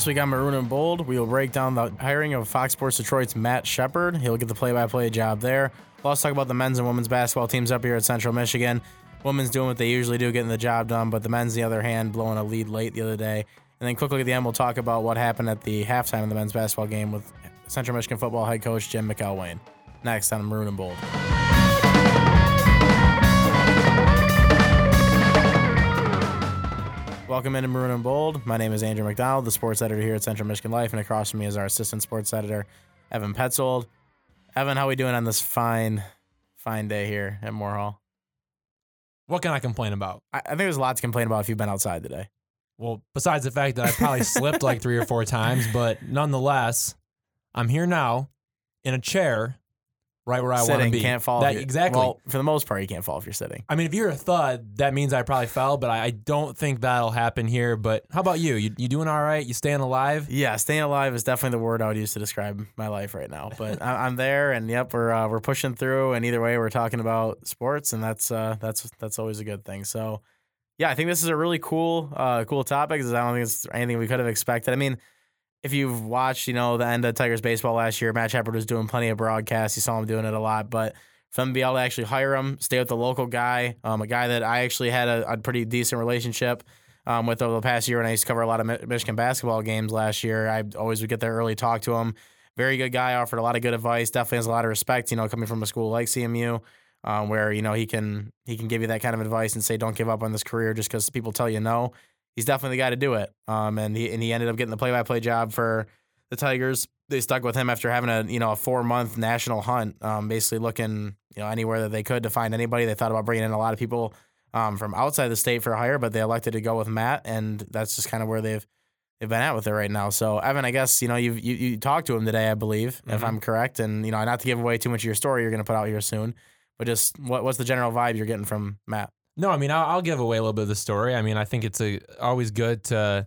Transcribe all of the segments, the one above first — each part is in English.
This week on Maroon and Bold, we will break down the hiring of Fox Sports Detroit's Matt Shepard. He'll get the play-by-play job there. We'll also talk about the men's and women's basketball teams up here at Central Michigan. Women's doing what they usually do, getting the job done, but the men's, the other hand, blowing a lead late the other day. And then quickly at the end, we'll talk about what happened at the halftime of the men's basketball game with Central Michigan football head coach Jim McElwain. Next on Maroon and Bold. Welcome into Maroon and Bold. My name is Andrew McDonald, the sports editor here at Central Michigan Life, and across from me is our assistant sports editor, Evan Petzold. Evan, how are we doing on this fine, fine day here at Moore Hall? What can I complain about? I, I think there's a lot to complain about if you've been outside today. Well, besides the fact that I probably slipped like three or four times, but nonetheless, I'm here now in a chair right where I want to be. can't fall. That- if you- exactly. Well, for the most part, you can't fall if you're sitting. I mean, if you're a thud, that means I probably fell, but I, I don't think that'll happen here. But how about you? You, you doing all right? You staying alive? Yeah, staying alive is definitely the word I would use to describe my life right now. But I, I'm there, and yep, we're uh, we're pushing through. And either way, we're talking about sports, and that's uh, that's that's always a good thing. So, yeah, I think this is a really cool uh, cool topic. 'cause I don't think it's anything we could have expected. I mean, if you've watched, you know, the end of Tigers baseball last year, Matt Shepard was doing plenty of broadcasts. You saw him doing it a lot, but for them to be able to actually hire him, stay with the local guy, um, a guy that I actually had a, a pretty decent relationship um, with over the past year, and I used to cover a lot of Michigan basketball games last year. I always would get there early, talk to him. Very good guy, offered a lot of good advice. Definitely has a lot of respect. You know, coming from a school like CMU, um, where you know he can he can give you that kind of advice and say don't give up on this career just because people tell you no. He's definitely the guy to do it. Um, and he and he ended up getting the play by play job for the Tigers. They stuck with him after having a you know a four month national hunt, um, basically looking you know anywhere that they could to find anybody. They thought about bringing in a lot of people um, from outside the state for hire, but they elected to go with Matt, and that's just kind of where they've they've been at with it right now. So Evan, I guess you know you've, you you talked to him today, I believe, if Mhm. I'm correct, and you know not to give away too much of your story you're going to put out here soon, but just what what's the general vibe you're getting from Matt? No, I mean, I'll, I'll give away a little bit of the story. I mean, I think it's a, always good to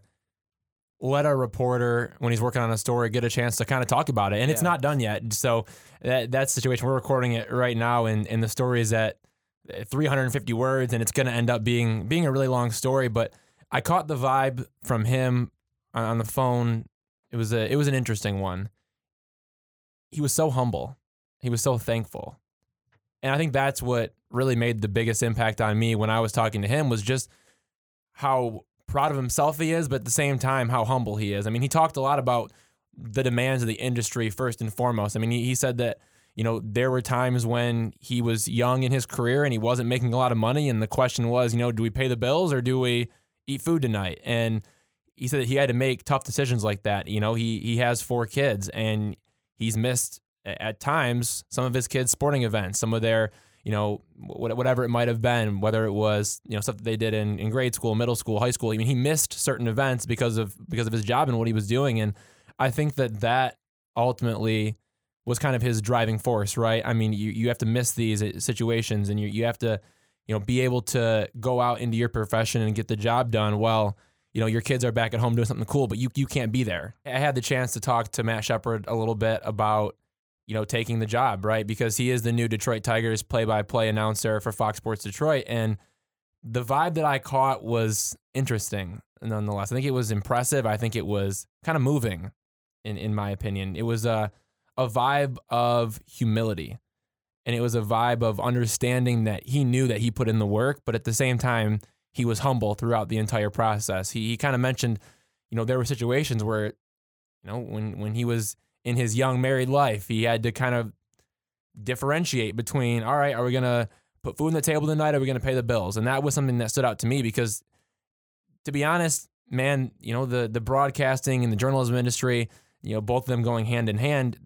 let a reporter, when he's working on a story, get a chance to kind of talk about it. And it's not done yet. So that, that's the situation. We're recording it right now, and, and the story is at eh, 350 words, and it's going to end up being being a really long story. But I caught the vibe from him on, on the phone. It was a it was an interesting one. He was so humble. He was so thankful. And I think that's what really made the biggest impact on me when I was talking to him was just how proud of himself he is, but at the same time, how humble he is. I mean, he talked a lot about the demands of the industry first and foremost. I mean, he, he said that, you know, there were times when he was young in his career and he wasn't making a lot of money. And the question was, you know, do we pay the bills or do we eat food tonight? And he said that he had to make tough decisions like that. You know, he he has four kids and he's missed at times some of his kids' sporting events, some of their, you know, whatever it might have been, whether it was, you know, stuff that they did in, in grade school, middle school, high school. I mean, he missed certain events because of because of his job and what he was doing. And I think that that ultimately was kind of his driving force, right? I mean, you, you have to miss these uh, situations and you, you have to, you know, be able to go out into your profession and get the job done well you know, your kids are back at home doing something cool, but you you can't be there. I had the chance to talk to Matt Shepard a little bit about, you know, taking the job, right? Because he is the new Detroit Tigers play-by-play announcer for Fox Sports Detroit and the vibe that I caught was interesting nonetheless. I think it was impressive. I think it was kind of moving in in my opinion. It was a a vibe of humility. And it was a vibe of understanding that he knew that he put in the work, but at the same time he was humble throughout the entire process. He he kind of mentioned, you know, there were situations where, you know, when when he was in his young married life, he had to kind of differentiate between, all right, are we gonna put food on the table tonight? Are we gonna pay the bills? And that was something that stood out to me because, to be honest, man, you know, the the broadcasting and the journalism industry, you know, both of them going hand in hand,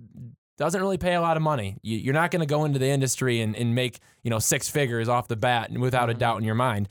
doesn't really pay a lot of money. You, you're not going to go into the industry and, and make you know six figures off the bat and without a mm-hmm. doubt in your mind.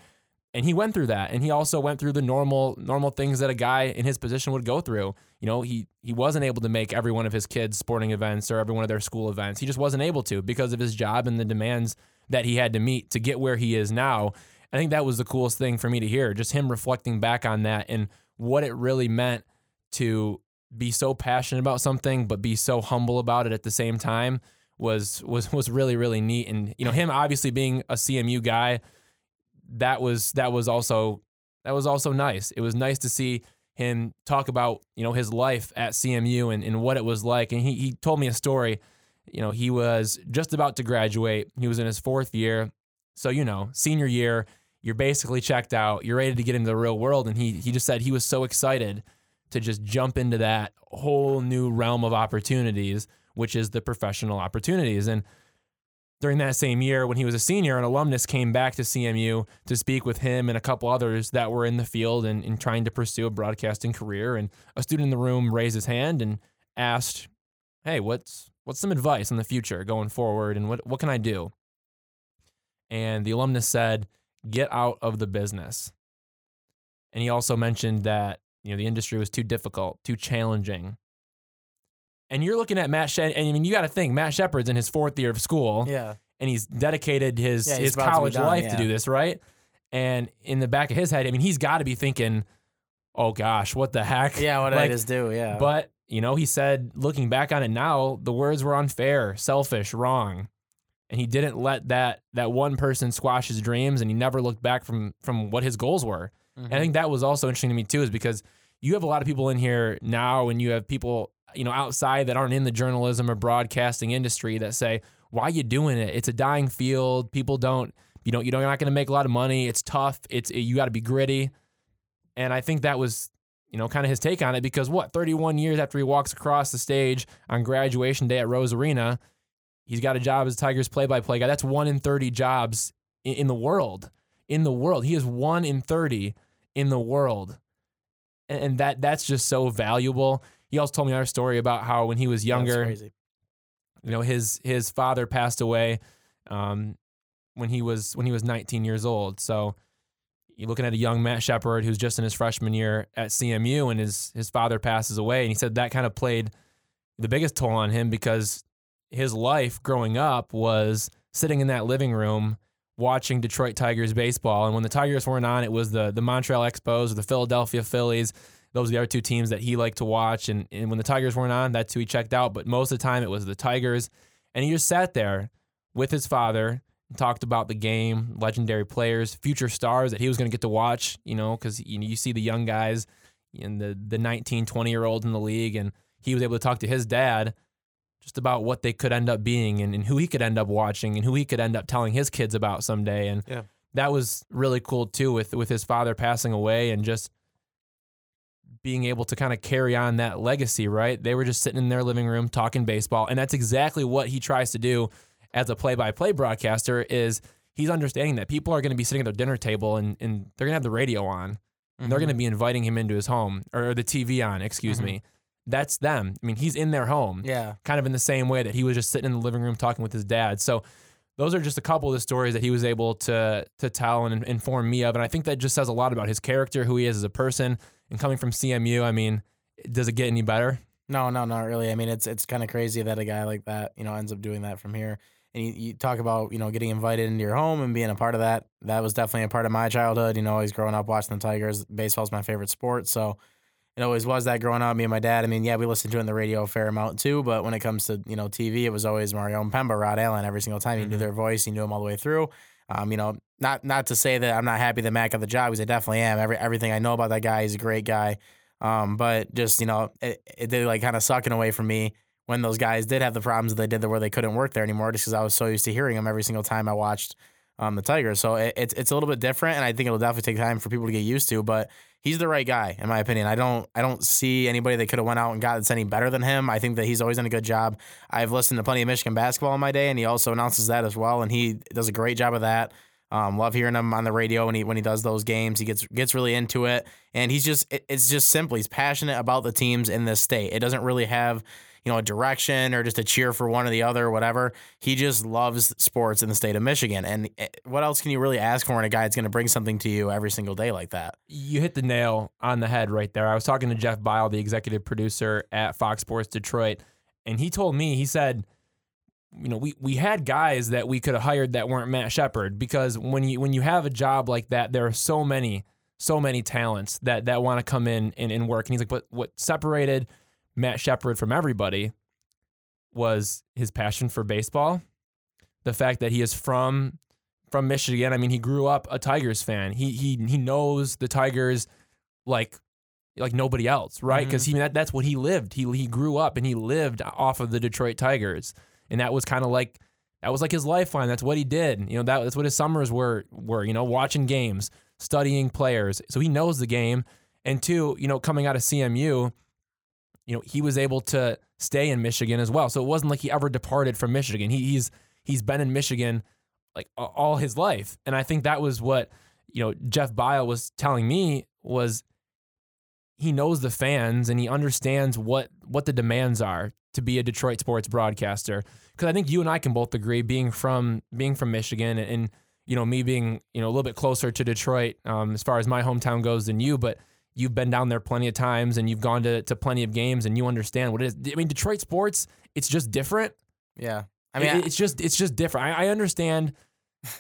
And he went through that, and he also went through the normal normal things that a guy in his position would go through. You know, he he wasn't able to make every one of his kids' sporting events or every one of their school events. He just wasn't able to because of his job and the demands that he had to meet to get where he is now. I think that was the coolest thing for me to hear, just him reflecting back on that and what it really meant to be so passionate about something but be so humble about it at the same time was was was really really neat and you know him obviously being a CMU guy that was that was also that was also nice. It was nice to see him talk about you know his life at CMU and, and what it was like. And he he told me a story. You know, he was just about to graduate. He was in his fourth year, so you know, senior year, you're basically checked out. You're ready to get into the real world. And he he just said he was so excited to just jump into that whole new realm of opportunities, which is the professional opportunities. And during that same year, when he was a senior, an alumnus came back to CMU to speak with him and a couple others that were in the field and, and trying to pursue a broadcasting career. And a student in the room raised his hand and asked, Hey, what's what's some advice in the future going forward and what, what can I do? And the alumnus said, Get out of the business. And he also mentioned that you know the industry was too difficult, too challenging. And you're looking at Matt Shep. And I mean, you got to think Matt Shepard's in his fourth year of school, Yeah. and he's dedicated his Yeah, his about to college done, life to do this, right? And in the back of his head, I mean, he's got to be thinking, "Oh gosh, what the heck?" Yeah. What did I just do? Yeah. But you know, he said, looking back on it now, the words were unfair, selfish, wrong, and he didn't let that that one person squash his dreams, and he never looked back from from what his goals were. And I mm-hmm. think that was also interesting to me too, is because you have a lot of people in here now, and you have people you know outside that aren't in the journalism or broadcasting industry that say, "Why are you doing it? It's a dying field. People don't, you know, you know, you're not going to make a lot of money. It's tough. It's you got to be gritty." And I think that was, you know, kind of his take on it because what, 31 years after he walks across the stage on graduation day at Rose Arena, he's got a job as Tigers play-by-play guy. That's one in 30 jobs in, in the world. In the world, he is one in 30 in the world, and that that's just so valuable. He also told me another story about how when he was younger, you know his his father passed away um, when he was when he was 19 years old. So you're looking at a young Matt Shepard who's just in his freshman year at CMU, and his his father passes away, and he said that kind of played the biggest toll on him because his life growing up was sitting in that living room watching Detroit Tigers baseball, and when the Tigers weren't on, it was the the Montreal Expos or the Philadelphia Phillies. Those are the other two teams that he liked to watch, and, and when the Tigers weren't on, that's who he checked out. But most of the time, it was the Tigers, and he just sat there with his father and talked about the game, legendary players, future stars that he was going to get to watch. You know, because you, know, you see the young guys and the the 19, 20 year olds in the league, and he was able to talk to his dad just about what they could end up being and, and who he could end up watching and who he could end up telling his kids about someday. And Yeah. that was really cool too with with his father passing away and just being able to kind of carry on that legacy, right? They were just sitting in their living room talking baseball. And that's exactly what he tries to do as a play-by-play broadcaster is he's understanding that people are going to be sitting at their dinner table and, and they're going to have the radio on. And they're going to Mm-hmm. be inviting him into his home or the TV on, excuse Mhm. me. That's them. I mean, he's in their home Yeah. kind of in the same way that he was just sitting in the living room talking with his dad. So those are just a couple of the stories that he was able to to tell and inform me of, and I think that just says a lot about his character, who he is as a person, and coming from CMU. I mean, does it get any better? No, no, not really. I mean, it's it's kind of crazy that a guy like that, you know, ends up doing that from here. And you, you talk about, you know, getting invited into your home and being a part of that. That was definitely a part of my childhood. You know, always growing up watching the Tigers. Baseball's my favorite sport, so it always was that growing up. Me and my dad. I mean, yeah, we listened to it on the radio a fair amount too. But when it comes to you know TV, it was always Mario Impemba, Rod Allen every single time. You knew Mhm. their voice, you knew them all the way through. Um, you know, not not to say that I'm not happy that Matt got the job because I definitely am. Every everything I know about that guy, he's a great guy. Um, but just you know, it, it did like kind of sucking away from me when those guys did have the problems that they did where they couldn't work there anymore, just because I was so used to hearing them every single time I watched um, the Tigers. So it, it's it's a little bit different, and I think it'll definitely take time for people to get used to. But he's the right guy, in my opinion. I don't I don't see anybody that could have went out and got any better than him. I think that he's always done a good job. I've listened to plenty of Michigan basketball in my day, and he also announces that as well, and he does a great job of that. Um, love hearing him on the radio when he when he does those games. He gets gets really into it, and he's just it, it's just simple. He's passionate about the teams in this state. It doesn't really have you know a direction or just a cheer for one or the other or whatever. He just loves sports in the state of Michigan. And eh, what else can you really ask for in a guy that's going to bring something to you every single day like that? You hit the nail on the head right there. I was talking to Jeff Bile, the executive producer at Fox Sports Detroit, and he told me, he said, you know, we, we had guys that we could have hired that weren't Matt Shepard because when you when you have a job like that, there are so many, so many talents that that want to come in and, and work. And he's like, but what separated Matt Shepard from everybody was his passion for baseball, the fact that he is from from Michigan. I mean, he grew up a Tigers fan. He he he knows the Tigers like like nobody else, right? Mm-hmm. Because he that, that's what he lived. He he grew up and he lived off of the Detroit Tigers, and that was kind of like that was like his lifeline. That's what he did. You know, that, that's what his summers were were. You know, watching games, studying players. So he knows the game. And two, you know, coming out of CMU, you know, he was able to stay in Michigan as well. So it wasn't like he ever departed from Michigan. He, he's he's been in Michigan like all his life, and I think that was what you know Jeff Bile was telling me was he knows the fans and he understands what what the demands are to be a Detroit sports broadcaster. Because I think you and I can both agree, being from being from Michigan and, and you know me being you know a little bit closer to Detroit um, as far as my hometown goes than you, but you've been down there plenty of times and you've gone to, to plenty of games and you understand what it is. I mean, Detroit sports, it's just different. Yeah. I mean, it, it's just it's just different. I, I understand.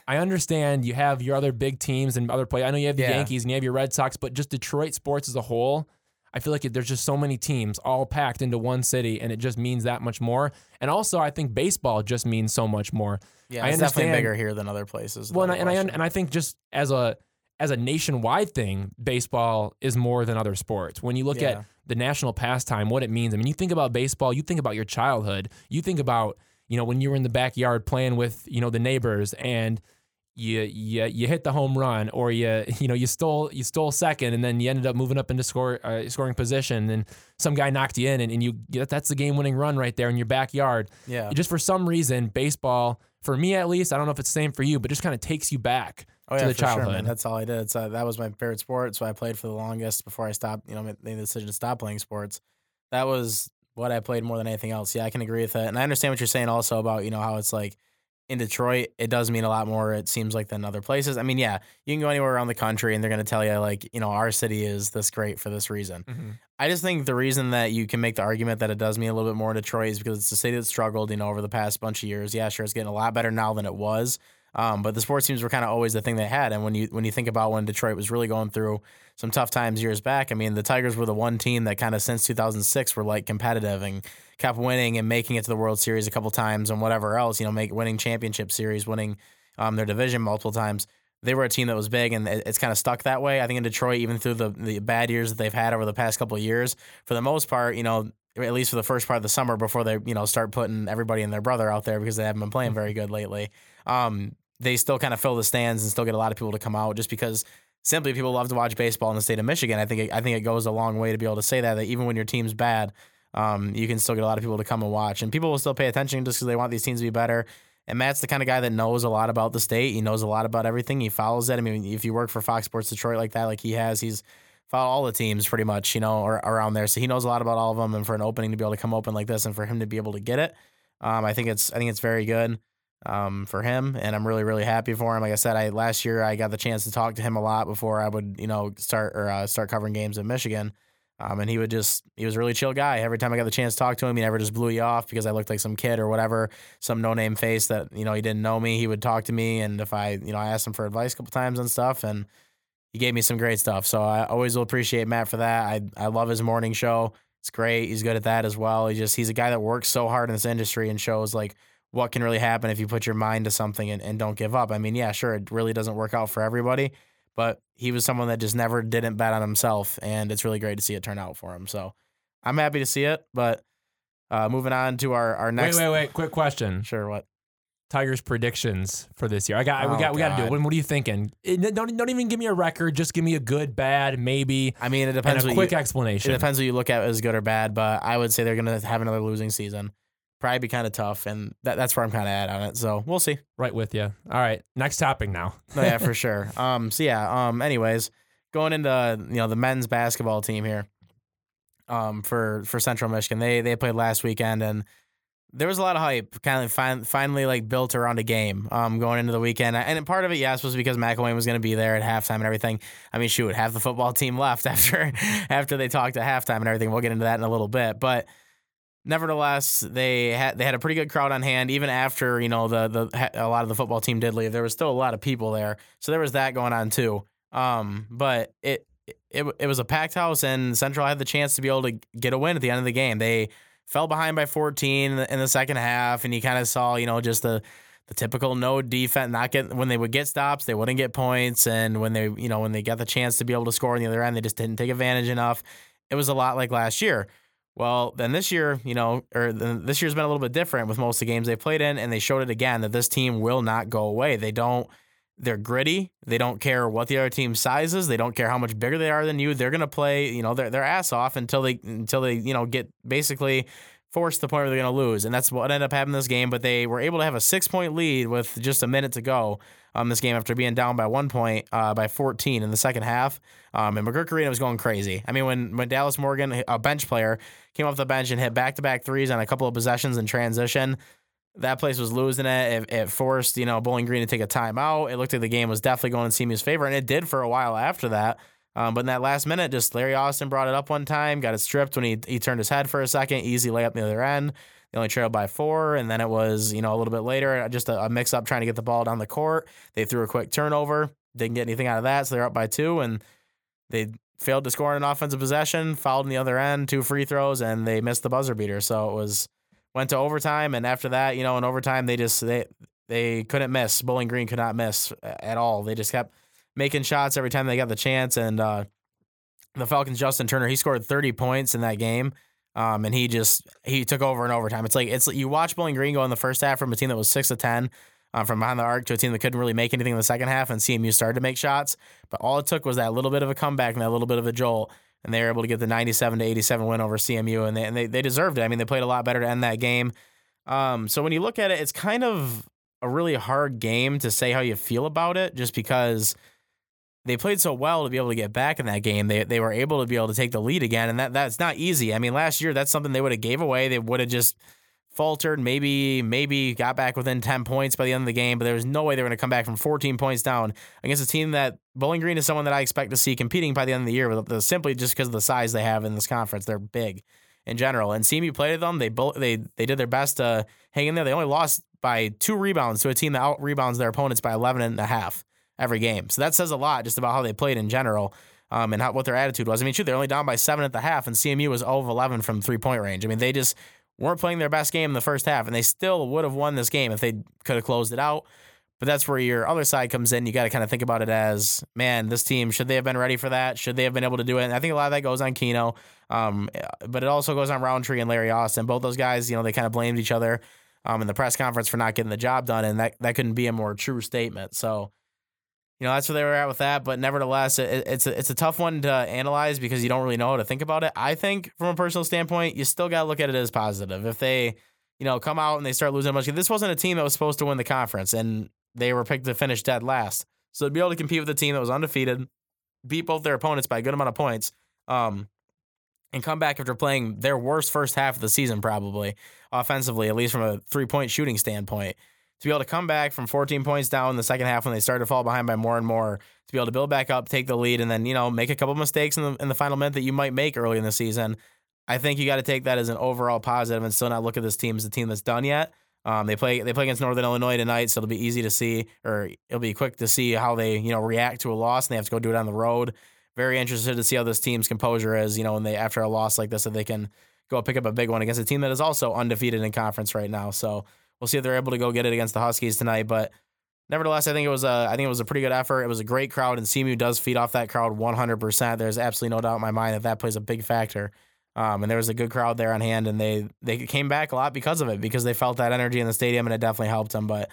I understand you have your other big teams and other play. I know you have the Yeah. Yankees and you have your Red Sox, but just Detroit sports as a whole, I feel like it, there's just so many teams all packed into one city, and it just means that much more. And also, I think baseball just means so much more. Yeah, I it's definitely bigger here than other places. Well, and I, and I and I think just as a as a nationwide thing, baseball is more than other sports. When you look Yeah. at the national pastime, what it means. I mean, you think about baseball, you think about your childhood, you think about you know when you were in the backyard playing with you know the neighbors and. You, you you hit the home run, or you you know you stole you stole second, and then you ended up moving up into score uh, scoring position, and some guy knocked you in, and, and you that's the game winning run right there in your backyard yeah. just for some reason, baseball, for me at least, I don't know if it's the same for you, but just kind of takes you back Oh to yeah, the for sure, childhood. man. That's all I did. So that was my favorite sport. So I played for the longest before I stopped. You know, made the decision to stop playing sports. That was what I played more than anything else. Yeah, I can agree with that, and I understand what you're saying also about you know how it's like in Detroit, it does mean a lot more. It seems like than other places. I mean, yeah, you can go anywhere around the country, and they're going to tell you like you know our city is this great for this reason. Mm-hmm. I just think the reason that you can make the argument that it does mean a little bit more in Detroit is because it's a city that struggled, you know, over the past bunch of years. Yeah, sure, it's getting a lot better now than it was. Um, but the sports teams were kind of always the thing they had. And when you when you think about when Detroit was really going through some tough times years back, I mean, the Tigers were the one team that kind of since 2006 were like competitive and kept winning and making it to the World Series a couple times and whatever else, you know, make winning championship series, winning um, their division multiple times they were a team that was big and it- it's kind of stuck that way. I think in Detroit, even through the, the bad years that they've had over the past couple of years, for the most part, you know, at least for the first part of the summer before they, you know, start putting everybody and their brother out there because they haven't been playing very good lately. Um, they still kind of fill the stands and still get a lot of people to come out just because simply people love to watch baseball in the state of Michigan. I think it, I think it goes a long way to be able to say that that even when your team's bad, um, you can still get a lot of people to come and watch, and people will still pay attention just because they want these teams to be better. And Matt's the kind of guy that knows a lot about the state. He knows a lot about everything. He follows it. I mean, if you work for Fox Sports Detroit like that, like he has, he's followed all the teams pretty much, you know, or, around there. So he knows a lot about all of them. And for an opening to be able to come open like this, and for him to be able to get it, um, I think it's I think it's very good um, for him, and I'm really really happy for him. Like I said, I last year I got the chance to talk to him a lot before I would you know start or uh, start covering games in Michigan. Um, and he would just, he was a really chill guy. Every time I got the chance to talk to him, he never just blew you off because I looked like some kid or whatever, some no name face that, you know, he didn't know me. He would talk to me. And if I, you know, I asked him for advice a couple times and stuff, and he gave me some great stuff. So I always will appreciate Matt for that. I, I love his morning show. It's great. He's good at that as well. He just, he's a guy that works so hard in this industry and shows like what can really happen if you put your mind to something and, and don't give up. I mean, yeah, sure, it really doesn't work out for everybody, but he was someone that just never didn't bet on himself, and it's really great to see it turn out for him. So I'm happy to see it. But uh, moving on to our our next, wait, wait, wait. Quick question. sure, what? Tigers predictions for this year. I got, we Oh, got, we got to do it. What, what are you thinking? It- don't, don't even give me a record. Just give me a good, bad, maybe, I mean, it and depends. a what quick you, it depends what you look at as good or bad, but I would say they're gonna have another losing season. Probably be kind of tough, and that, that's where I'm kind of at on it. So we'll see. Right with you. All right. Next topic now. No, yeah, for sure. Um, so yeah. Um, anyways, going into you know the men's basketball team here. Um, for for Central Michigan, they they played last weekend and there was a lot of hype, kind of fin- finally like built around a game. Um, going into the weekend, and part of it, yes, was because McElwain was going to be there at halftime and everything. I mean, shoot, half the football team left after after they talked at halftime and everything. We'll get into that in a little bit, but nevertheless, they had they had a pretty good crowd on hand. Even after you know the the a lot of the football team did leave, there was still a lot of people there. So there was that going on too. Um, but it it it was a packed house, and Central had the chance to be able to get a win at the end of the game. They fell behind by 14 in the, second half, and you kind of saw you know just the the typical no defense, not get when they would get stops, they wouldn't get points, and when they you know when they got the chance to be able to score on the other end, they just didn't take advantage enough. It was a lot like last year. Well, then this year, you know, or this year's been a little bit different with most of the games they played in, and they showed it again that this team will not go away. They don't. They're gritty. They don't care what the other team's size is. They don't care how much bigger they are than you. They're gonna play, you know, their their ass off until they until they you know get basically forced the point where they're going to lose. And that's what ended up happening this game. But they were able to have a six point lead with just a minute to go on this game after being down by one point uh, by 14 in the second half. Um, and McGuirk Arena was going crazy. I mean, when, when Dallas Morgan, a bench player, came off the bench and hit back to back threes on a couple of possessions in transition, that place was losing it. it. It forced, you know, Bowling Green to take a timeout. It looked like the game was definitely going in CMU's favor, and it did for a while after that. Um, but in that last minute, just Larry Austin brought it up one time, got it stripped when he he turned his head for a second, easy layup the other end. They only trailed by four, and then it was you know a little bit later, just a, a mix up trying to get the ball down the court. They threw a quick turnover, didn't get anything out of that, so they're up by two, and they failed to score an offensive possession, fouled in the other end, two free throws, and they missed the buzzer beater. So it was went to overtime, and after that, you know, in overtime they just they they couldn't miss. Bowling Green could not miss at all. They just kept making shots every time they got the chance. And uh, the Falcons, Justin Turner, he scored 30 points in that game. Um, and he just he took over in overtime. It's like it's you watch Bowling Green go in the first half from a team that was six to ten um, from behind the arc to a team that couldn't really make anything in the second half, and CMU started to make shots. But all it took was that little bit of a comeback and that little bit of a jolt, and they were able to get the ninety-seven to eighty-seven win over CMU, and they and they, they deserved it. I mean, they played a lot better to end that game. Um, so when you look at it, it's kind of a really hard game to say how you feel about it, just because they played so well to be able to get back in that game. They they were able to be able to take the lead again, and that that's not easy. I mean, last year that's something they would have gave away. They would have just faltered, maybe maybe got back within 10 points by the end of the game, but there was no way they were going to come back from 14 points down against a team that Bowling Green is someone that I expect to see competing by the end of the year, the, simply just because of the size they have in this conference. They're big in general. And CMU played them. They they they did their best to hang in there. They only lost by two rebounds to a team that out rebounds their opponents by 11 and a half every game. So that says a lot just about how they played in general um, and how, what their attitude was. I mean, shoot, they're only down by seven at the half, and CMU was 0 of 11 from three point range. I mean, they just weren't playing their best game in the first half, and they still would have won this game if they could have closed it out. But that's where your other side comes in. You got to kind of think about it as, man, this team should they have been ready for that? Should they have been able to do it? And I think a lot of that goes on Keno, um, but it also goes on Roundtree and Larry Austin. Both those guys, you know, they kind of blamed each other um, in the press conference for not getting the job done, and that that couldn't be a more true statement. So you know that's where they were at with that. But nevertheless, it, it's a, it's a tough one to analyze because you don't really know how to think about it. I think from a personal standpoint, you still got to look at it as positive. If they, you know, come out and they start losing a bunch, this wasn't a team that was supposed to win the conference, and they were picked to finish dead last. So to be able to compete with a team that was undefeated, beat both their opponents by a good amount of points, um, and come back after playing their worst first half of the season, probably offensively, at least from a three point shooting standpoint to be able to come back from 14 points down in the second half when they started to fall behind by more and more, to be able to build back up, take the lead, and then you know make a couple mistakes in the in the final minute that you might make early in the season. I think you got to take that as an overall positive and still not look at this team as a team that's done yet. Um, they play they play against Northern Illinois tonight, so it'll be easy to see, or it'll be quick to see how they you know react to a loss, and they have to go do it on the road. Very interested to see how this team's composure is, you know, when they after a loss like this, that they can go pick up a big one against a team that is also undefeated in conference right now. So We'll see if they're able to go get it against the Huskies tonight. But nevertheless, I think it was a I think it was a pretty good effort. It was a great crowd, and CMU does feed off that crowd 100%. There's absolutely no doubt in my mind that that plays a big factor. Um, and there was a good crowd there on hand, and they they came back a lot because of it because they felt that energy in the stadium, and it definitely helped them. But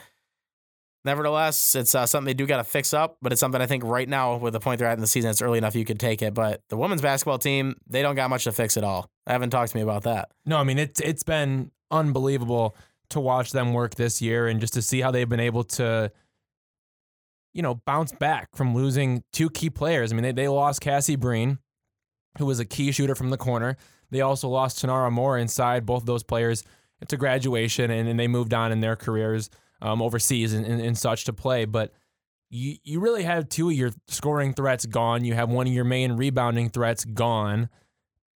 nevertheless, it's uh, something they do got to fix up. But it's something I think right now, with the point they're at in the season, it's early enough you could take it. But the women's basketball team, they don't got much to fix at all. I haven't talked to me about that. No, I mean it's it's been unbelievable to watch them work this year and just to see how they've been able to, you know, bounce back from losing two key players. I mean, they, they lost Cassie Breen, who was a key shooter from the corner. They also lost Tinara Moore inside. Both those players to graduation and, and they moved on in their careers um, overseas and, and, and such to play. But you, you really have two of your scoring threats gone. You have one of your main rebounding threats gone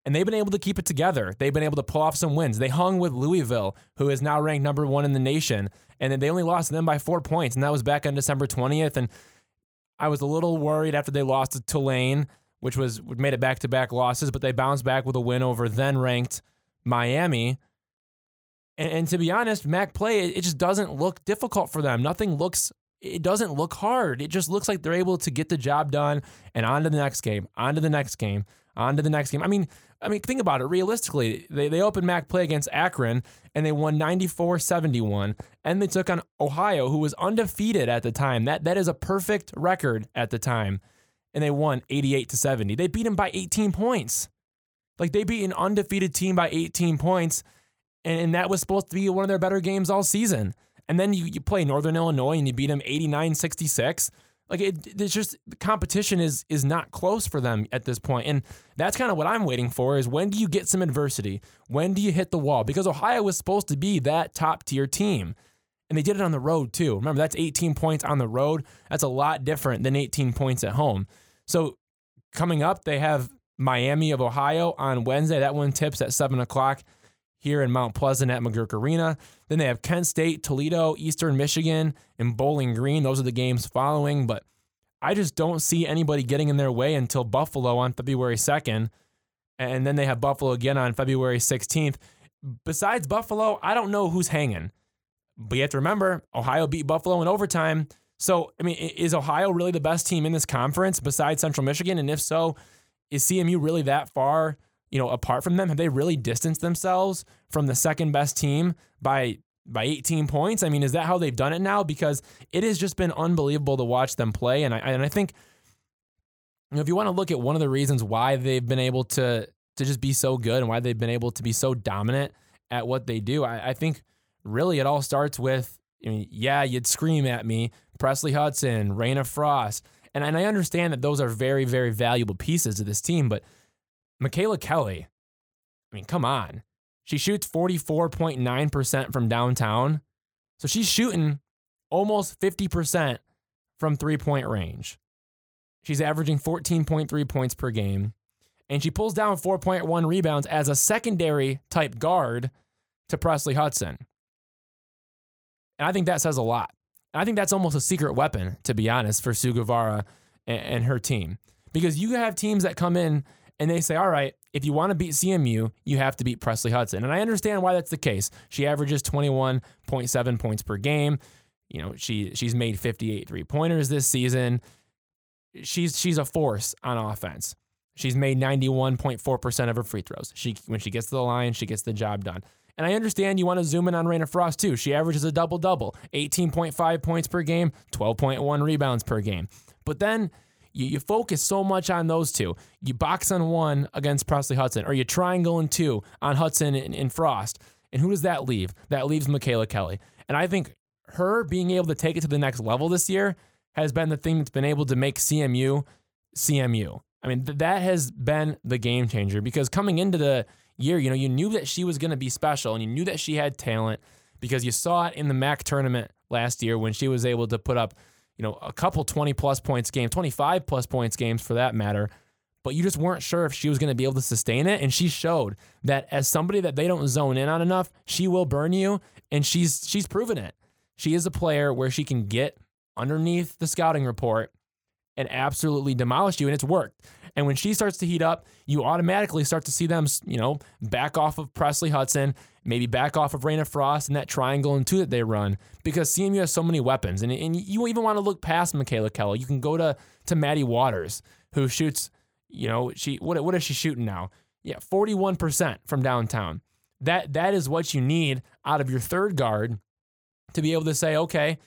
and they've been able to keep it together. They've been able to pull off some wins. They hung with Louisville, who is now ranked number one in the nation, and then they only lost them by four points, and that was back on December 20th. And I was a little worried after they lost to Tulane, which was made it back to back losses, but they bounced back with a win over then ranked Miami. And, and to be honest, MAC play it, it just doesn't look difficult for them. Nothing looks it doesn't look hard. It just looks like they're able to get the job done and on to the next game, on to the next game, on to the next game. I mean, I mean, think about it. Realistically, they, they opened MAC play against Akron and they won 94 71. And they took on Ohio, who was undefeated at the time. That That is a perfect record at the time. And they won 88 to 70. They beat them by 18 points. Like they beat an undefeated team by 18 points. And, and that was supposed to be one of their better games all season. And then you, you play Northern Illinois and you beat them 89 66. Like it, it's just competition is is not close for them at this point, and that's kind of what I'm waiting for. Is when do you get some adversity? When do you hit the wall? Because Ohio was supposed to be that top tier team, and they did it on the road too. Remember that's 18 points on the road. That's a lot different than 18 points at home. So coming up, they have Miami of Ohio on Wednesday. That one tips at seven o'clock here in Mount Pleasant at McGuirk Arena. Then they have Kent State, Toledo, Eastern Michigan, and Bowling Green. Those are the games following, but I just don't see anybody getting in their way until Buffalo on February 2nd. And then they have Buffalo again on February 16th. Besides Buffalo, I don't know who's hanging. But you have to remember, Ohio beat Buffalo in overtime. So, I mean, is Ohio really the best team in this conference besides Central Michigan? And if so, is CMU really that far you know, apart from them? Have they really distanced themselves from the second best team by by 18 points? I mean, is that how they've done it now? Because it has just been unbelievable to watch them play, and I and I think you know, if you want to look at one of the reasons why they've been able to to just be so good and why they've been able to be so dominant at what they do, I, I think really it all starts with, I mean, yeah, you'd scream at me, Presley Hudson, Reyna Frost, and and I understand that those are very very valuable pieces of this team, but Micaela Kelly, I mean, come on. She shoots 44.9% from downtown. So she's shooting almost 50% from three point range. She's averaging 14.3 points per game. And she pulls down 4.1 rebounds as a secondary type guard to Presley Hudson. And I think that says a lot. And I think that's almost a secret weapon, to be honest, for Sue Guevara and, and her team. Because you have teams that come in and they say, all right, if you want to beat CMU, you have to beat Presley Hudson. And I understand why that's the case. She averages 21.7 points per game. You know, she she's made 58 three-pointers this season. She's she's a force on offense. She's made 91.4% of her free throws. She when she gets to the line, she gets the job done. And I understand you want to zoom in on Reyna Frost too. She averages a double double, 18.5 points per game, 12.1 rebounds per game. But then you, you focus so much on those two. You box on one against Presley Hudson, or you triangle in two on Hudson and, and Frost. And who does that leave? That leaves Micaela Kelly. And I think her being able to take it to the next level this year has been the thing that's been able to make CMU CMU. I mean, th- that has been the game changer because coming into the year, you know, you knew that she was going to be special and you knew that she had talent because you saw it in the MAC tournament last year when she was able to put up you know, a couple 20 plus points games, 25 plus points games for that matter. But you just weren't sure if she was going to be able to sustain it. And she showed that as somebody that they don't zone in on enough, she will burn you. And she's she's proven it. She is a player where she can get underneath the scouting report and absolutely demolish you. And it's worked. And when she starts to heat up, you automatically start to see them, you know, back off of Presley Hudson, maybe back off of Reyna Frost and that triangle and two that they run because CMU has so many weapons. And, and you even want to look past Micaela Kelly. You can go to, to Maddy Watters, who shoots, you know, she what, what is she shooting now? Yeah, 41% from downtown. That That is what you need out of your third guard to be able to say, okay,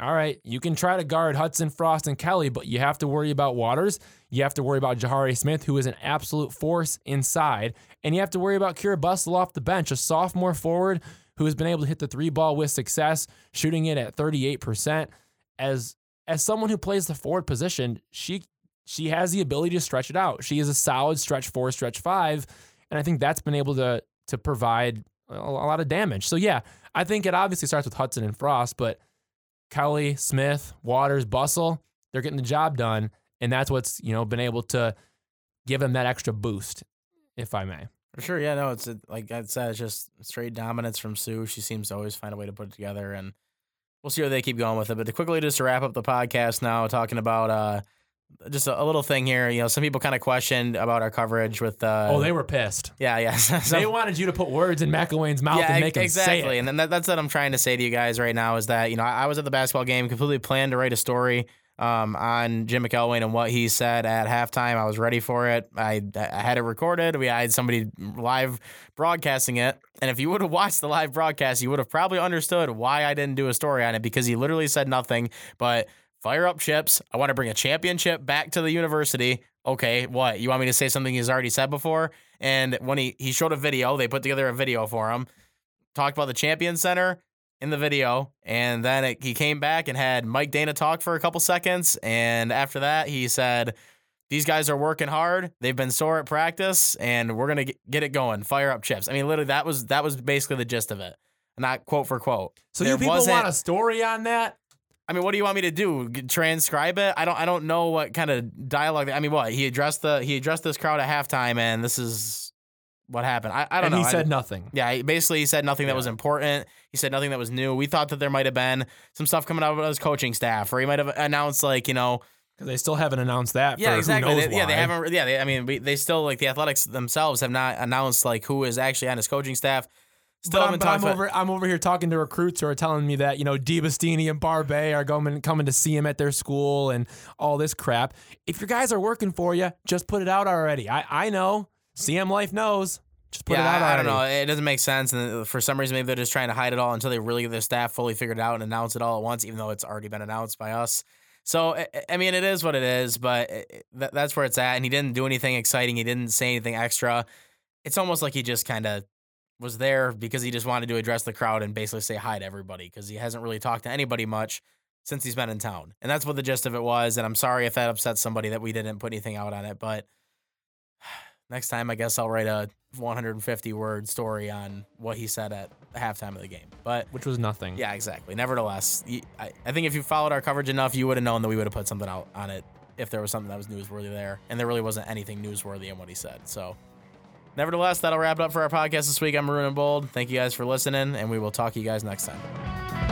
all right, you can try to guard Hudson, Frost, and Kelly, but you have to worry about Watters. You have to worry about Jahari Smith, who is an absolute force inside. And you have to worry about Kyra Bussell off the bench, a sophomore forward who has been able to hit the three ball with success, shooting it at 38%. As as someone who plays the forward position, she she has the ability to stretch it out. She is a solid stretch four, stretch five. And I think that's been able to to provide a, a lot of damage. So yeah, I think it obviously starts with Hudson and Frost, but Kelly, Smith, Watters, Bussell, they're getting the job done. And that's what's, you know, been able to give them that extra boost, if I may. For sure. Yeah, no, it's like I said, it's just straight dominance from Sue. She seems to always find a way to put it together. And we'll see how they keep going with it. But to quickly just to wrap up the podcast now, talking about uh, just a, a little thing here. You know, some people kind of questioned about our coverage with. Uh, Oh, they were pissed. yeah, yeah. Some- They wanted you to put words in McElwain's mouth and ex- make him exactly. say it. And then that, that's what I'm trying to say to you guys right now is that you know I, I was at the basketball game, completely planned to write a story um, on Jim McElwain and what he said at halftime. I was ready for it. I, I had it recorded. We I had somebody live broadcasting it, and if you would have watched the live broadcast, you would have probably understood why I didn't do a story on it because he literally said nothing but fire up chips. I want to bring a championship back to the university. Okay, what? You want me to say something he's already said before? And when he, he showed a video, they put together a video for him, talked about the Champion Center in the video, and then it, he came back and had Mike Dana talk for a couple seconds. And after that, he said, These guys are working hard. They've been sore at practice, and we're gonna get- get it going. Fire up chips. I mean, literally, that was that was basically the gist of it, not quote for quote. So There you people want a story on that? I mean, what do you want me to do? Transcribe it? I don't. I don't know what kind of dialogue. I mean, what he addressed the he addressed this crowd at halftime, and this is what happened. I, I don't and know. he I- said nothing. yeah, he basically he said nothing that was important. He said nothing that was new. We thought that there might have been some stuff coming out of his coaching staff, or he might have announced like you know, Because they still haven't announced that. yeah, exactly. They- yeah, they haven't. Yeah, they, I mean, we, they still like the athletics themselves have not announced like who is actually on his coaching staff. Still But I'm, but I'm over. I'm over here talking to recruits who are telling me that you know DeBastini and Barbet are going coming to see him at their school and all this crap. If your guys are working for you, just put it out already. I I know. CM Life knows. Just put yeah, it out I, I don't know. It doesn't make sense, and for some reason, maybe they're just trying to hide it all until they really get their staff fully figured out and announce it all at once, even though it's already been announced by us. So, I mean, it is what it is, but that's where it's at. And he didn't do anything exciting. He didn't say anything extra. It's almost like he just kind of was there because he just wanted to address the crowd and basically say hi to everybody because he hasn't really talked to anybody much since he's been in town. And that's what the gist of it was. And I'm sorry if that upsets somebody that we didn't put anything out on it, but next time I guess I'll write a 150 word story on what he said at halftime of the game. But Which was nothing. yeah, exactly. Nevertheless, I think if you followed our coverage enough, you would have known that we would have put something out on it if there was something that was newsworthy there. And there really wasn't anything newsworthy in what he said. So, nevertheless, that'll wrap it up for our podcast this week. I'm Maroon and Bold. Thank you guys for listening, and we will talk to you guys next time.